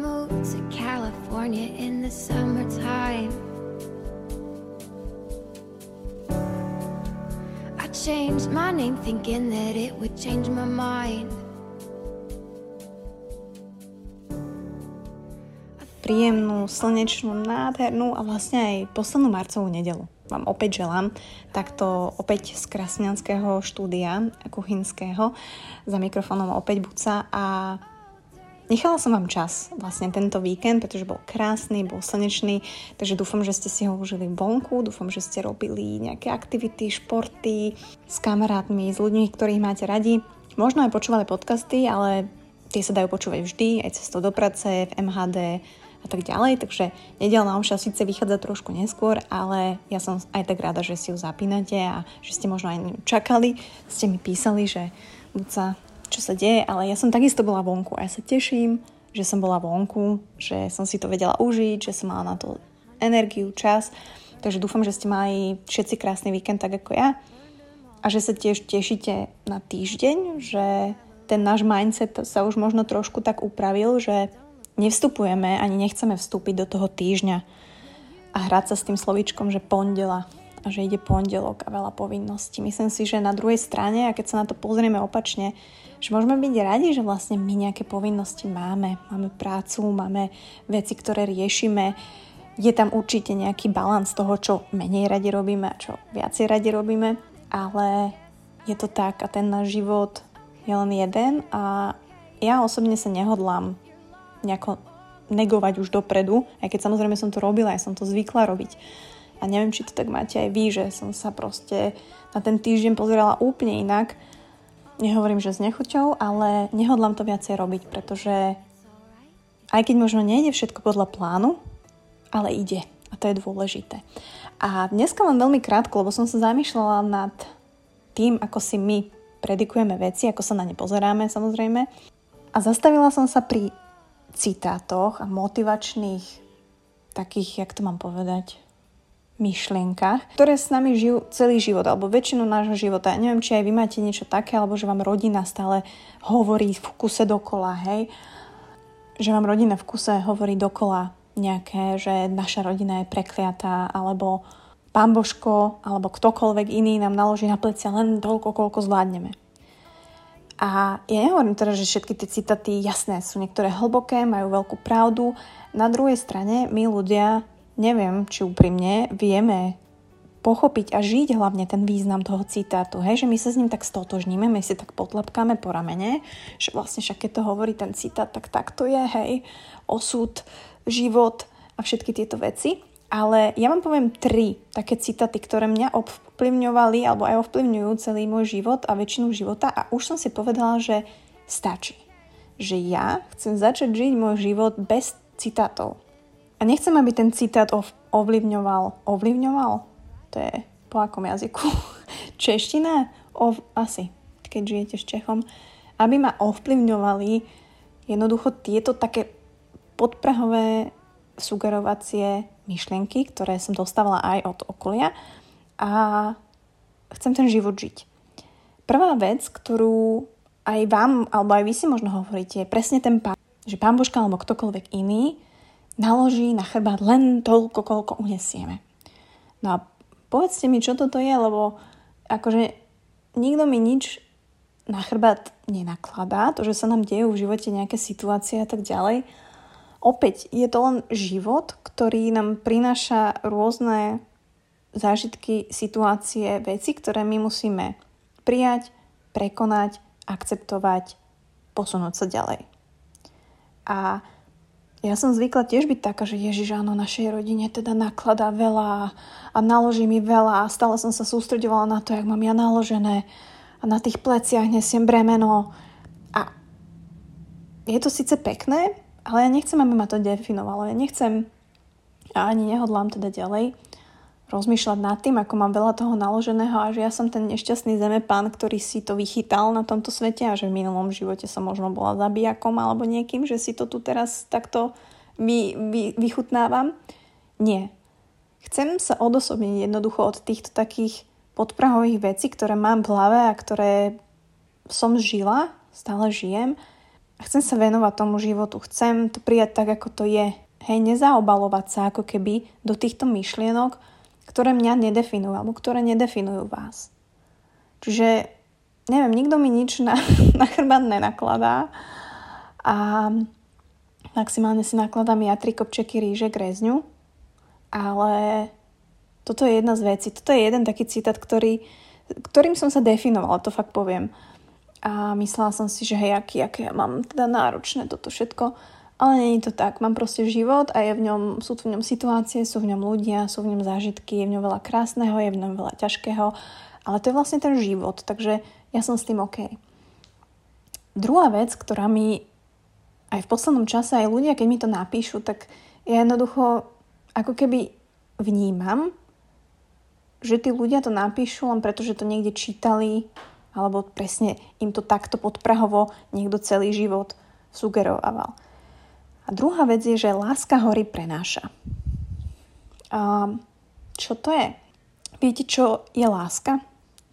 moved to California in the summertime. I changed my name thinking that it would change my mind. Príjemnú, slnečnú, nádhernú a vlastne aj poslednú marcovú nedelu vám opäť želám takto opäť z krasňanského štúdia kuchynského za mikrofónom opäť Buca a Nechala som vám čas vlastne tento víkend, pretože bol krásny, bol slnečný, takže dúfam, že ste si ho užili vonku, dúfam, že ste robili nejaké aktivity, športy s kamarátmi, s ľuďmi, ktorých máte radi. Možno aj počúvali podcasty, ale tie sa dajú počúvať vždy, aj cestou do práce, v MHD a tak ďalej, takže nedelná omša síce vychádza trošku neskôr, ale ja som aj tak rada, že si ju zapínate a že ste možno aj čakali, ste mi písali, že Luca, čo sa deje, ale ja som takisto bola vonku a ja sa teším, že som bola vonku, že som si to vedela užiť, že som mala na to energiu, čas. Takže dúfam, že ste mali všetci krásny víkend tak ako ja. A že sa tiež tešíte na týždeň, že ten náš mindset sa už možno trošku tak upravil, že nevstupujeme ani nechceme vstúpiť do toho týždňa. A hrať sa s tým slovíčkom, že pondela a že ide pondelok a veľa povinností. Myslím si, že na druhej strane, a keď sa na to pozrieme opačne, že môžeme byť radi, že vlastne my nejaké povinnosti máme. Máme prácu, máme veci, ktoré riešime. Je tam určite nejaký balans toho, čo menej radi robíme a čo viacej radi robíme, ale je to tak a ten náš život je len jeden a ja osobne sa nehodlám nejako negovať už dopredu, aj keď samozrejme som to robila, ja som to zvykla robiť a neviem, či to tak máte aj vy, že som sa proste na ten týždeň pozerala úplne inak. Nehovorím, že s nechuťou, ale nehodlám to viacej robiť, pretože aj keď možno nejde všetko podľa plánu, ale ide. A to je dôležité. A dneska len veľmi krátko, lebo som sa zamýšľala nad tým, ako si my predikujeme veci, ako sa na ne pozeráme samozrejme. A zastavila som sa pri citátoch a motivačných takých, jak to mám povedať, myšlienkach, ktoré s nami žijú celý život, alebo väčšinu nášho života. Ja neviem, či aj vy máte niečo také, alebo že vám rodina stále hovorí v kuse dokola, hej. Že vám rodina v kuse hovorí dokola nejaké, že naša rodina je prekliatá, alebo pán Božko, alebo ktokoľvek iný nám naloží na plecia len toľko, koľko zvládneme. A ja nehovorím teda, že všetky tie citaty, jasné, sú niektoré hlboké, majú veľkú pravdu. Na druhej strane, my ľudia neviem, či úprimne vieme pochopiť a žiť hlavne ten význam toho citátu. Hej, že my sa s ním tak stotožníme, my si tak potlepkáme po ramene, že vlastne však keď to hovorí ten citát, tak takto je, hej, osud, život a všetky tieto veci. Ale ja vám poviem tri také citáty, ktoré mňa ovplyvňovali alebo aj ovplyvňujú celý môj život a väčšinu života a už som si povedala, že stačí. Že ja chcem začať žiť môj život bez citátov a nechcem, aby ten citát ov- ovlivňoval. Ovlivňoval? To je po akom jazyku? Čeština? Ov- asi, keď žijete s Čechom. Aby ma ovplyvňovali jednoducho tieto také podprahové sugerovacie myšlienky, ktoré som dostávala aj od okolia a chcem ten život žiť. Prvá vec, ktorú aj vám, alebo aj vy si možno hovoríte, je presne ten pán, že pán Božka alebo ktokoľvek iný naloží na chrbát len toľko, koľko unesieme. No a povedzte mi, čo toto je, lebo akože nikto mi nič na chrbát nenakladá, to, že sa nám dejú v živote nejaké situácie a tak ďalej. Opäť je to len život, ktorý nám prináša rôzne zážitky, situácie, veci, ktoré my musíme prijať, prekonať, akceptovať, posunúť sa ďalej. A ja som zvykla tiež byť taká, že Ježiš áno, našej rodine teda nakladá veľa a naloží mi veľa a stále som sa sústredovala na to, jak mám ja naložené a na tých pleciach nesiem bremeno. A je to síce pekné, ale ja nechcem, aby ma to definovalo. Ja nechcem a ani nehodlám teda ďalej rozmýšľať nad tým, ako mám veľa toho naloženého a že ja som ten nešťastný zemepán, ktorý si to vychytal na tomto svete a že v minulom živote som možno bola zabijakom alebo niekým, že si to tu teraz takto vy, vy, vychutnávam. Nie. Chcem sa odosobniť jednoducho od týchto takých podprahových vecí, ktoré mám v hlave a ktoré som žila, stále žijem A chcem sa venovať tomu životu. Chcem to prijať tak, ako to je. Hej, nezaobalovať sa ako keby do týchto myšlienok, ktoré mňa nedefinujú, alebo ktoré nedefinujú vás. Čiže, neviem, nikto mi nič na, na chrbát nenakladá a maximálne si nakladám ja tri kopčeky ríže k rezňu, ale toto je jedna z vecí. Toto je jeden taký citát, ktorý, ktorým som sa definovala, to fakt poviem. A myslela som si, že hej, aký, aké mám teda náročné toto všetko. Ale nie je to tak. Mám proste život a je v ňom, sú v ňom situácie, sú v ňom ľudia, sú v ňom zážitky, je v ňom veľa krásneho, je v ňom veľa ťažkého. Ale to je vlastne ten život, takže ja som s tým OK. Druhá vec, ktorá mi aj v poslednom čase, aj ľudia, keď mi to napíšu, tak ja jednoducho ako keby vnímam, že tí ľudia to napíšu len preto, že to niekde čítali, alebo presne im to takto podprahovo niekto celý život sugeroval. A druhá vec je, že láska hory prenáša. A čo to je? Viete, čo je láska?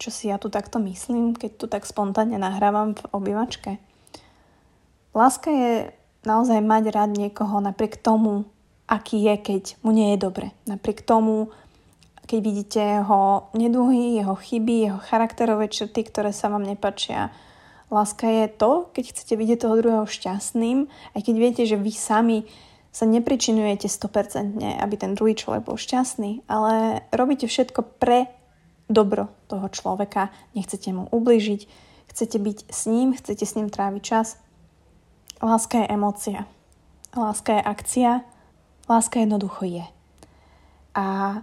Čo si ja tu takto myslím, keď tu tak spontánne nahrávam v obývačke? Láska je naozaj mať rád niekoho napriek tomu, aký je, keď mu nie je dobre. Napriek tomu, keď vidíte jeho neduhy, jeho chyby, jeho charakterové črty, ktoré sa vám nepačia. Láska je to, keď chcete vidieť toho druhého šťastným, aj keď viete, že vy sami sa nepričinujete 100%, aby ten druhý človek bol šťastný, ale robíte všetko pre dobro toho človeka, nechcete mu ubližiť, chcete byť s ním, chcete s ním tráviť čas. Láska je emócia. Láska je akcia. Láska jednoducho je. A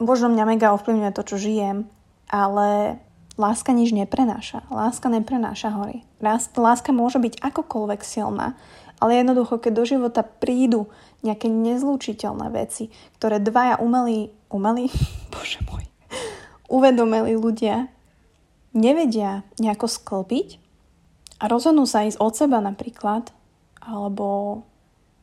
možno mňa mega ovplyvňuje to, čo žijem, ale láska nič neprenáša. Láska neprenáša hory. Láska môže byť akokoľvek silná, ale jednoducho, keď do života prídu nejaké nezlúčiteľné veci, ktoré dvaja umelí, umelí, bože môj, uvedomili ľudia nevedia nejako sklbiť a rozhodnú sa ísť od seba napríklad, alebo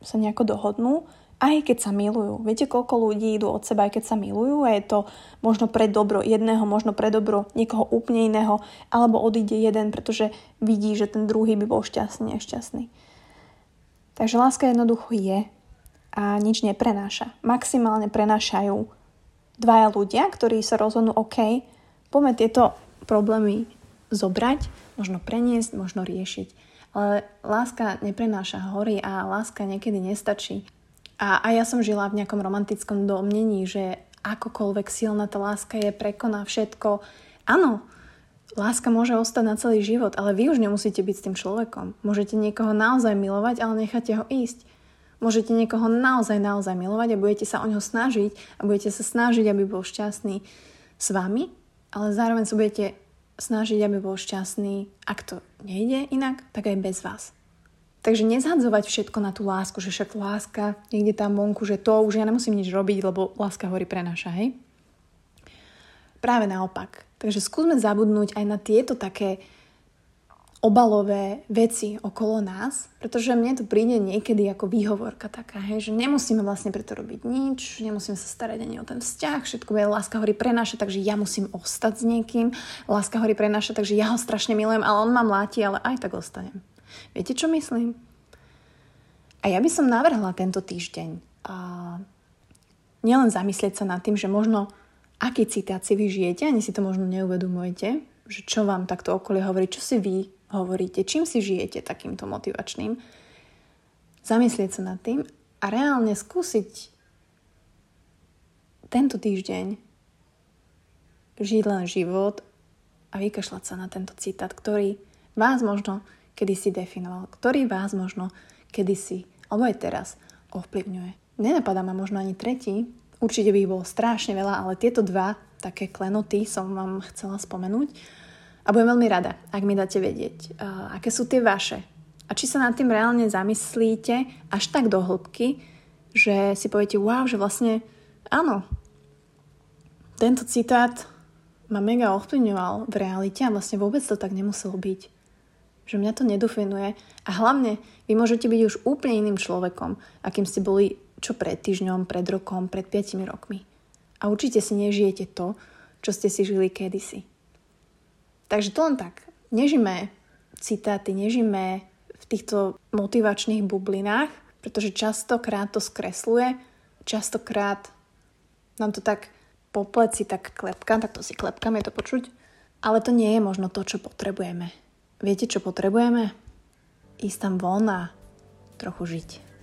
sa nejako dohodnú, aj keď sa milujú. Viete, koľko ľudí idú od seba, aj keď sa milujú a je to možno pre dobro jedného, možno pre dobro niekoho úplne iného, alebo odíde jeden, pretože vidí, že ten druhý by bol šťastný a šťastný. Takže láska jednoducho je a nič neprenáša. Maximálne prenášajú dvaja ľudia, ktorí sa rozhodnú, OK, poďme tieto problémy zobrať, možno preniesť, možno riešiť. Ale láska neprenáša hory a láska niekedy nestačí. A, a ja som žila v nejakom romantickom domnení, že akokoľvek silná tá láska je, prekoná všetko. Áno, láska môže ostať na celý život, ale vy už nemusíte byť s tým človekom. Môžete niekoho naozaj milovať, ale necháte ho ísť. Môžete niekoho naozaj, naozaj milovať a budete sa o neho snažiť a budete sa snažiť, aby bol šťastný s vami, ale zároveň sa budete snažiť, aby bol šťastný, ak to nejde inak, tak aj bez vás. Takže nezhadzovať všetko na tú lásku, že však láska niekde tam vonku, že to už ja nemusím nič robiť, lebo láska hory prenáša, hej? Práve naopak. Takže skúsme zabudnúť aj na tieto také obalové veci okolo nás, pretože mne to príde niekedy ako výhovorka taká, hej, že nemusíme vlastne preto robiť nič, nemusíme sa starať ani o ten vzťah, všetko je láska hory prenáša, takže ja musím ostať s niekým, láska hory prenáša, takže ja ho strašne milujem, ale on ma mláti, ale aj tak ostanem. Viete, čo myslím? A ja by som navrhla tento týždeň a nielen zamyslieť sa nad tým, že možno aký citát si vy žijete, ani si to možno neuvedomujete, že čo vám takto okolie hovorí, čo si vy hovoríte, čím si žijete takýmto motivačným. Zamyslieť sa nad tým a reálne skúsiť tento týždeň žiť len život a vykašľať sa na tento citát, ktorý vás možno kedysi definoval, ktorý vás možno kedysi, alebo aj teraz, ovplyvňuje. Nenapadá ma možno ani tretí, určite by ich bolo strašne veľa, ale tieto dva také klenoty som vám chcela spomenúť. A budem veľmi rada, ak mi dáte vedieť, uh, aké sú tie vaše. A či sa nad tým reálne zamyslíte až tak do hĺbky, že si poviete, wow, že vlastne áno, tento citát ma mega ovplyvňoval v realite a vlastne vôbec to tak nemuselo byť že mňa to nedefinuje a hlavne vy môžete byť už úplne iným človekom, akým ste boli čo pred týždňom, pred rokom, pred 5 rokmi. A určite si nežijete to, čo ste si žili kedysi. Takže to len tak. Nežime citáty, nežime v týchto motivačných bublinách, pretože častokrát to skresluje, častokrát nám to tak po pleci tak klepka, tak to si klepkam, je to počuť. Ale to nie je možno to, čo potrebujeme. Viete, čo potrebujeme? Ísť tam von a trochu žiť.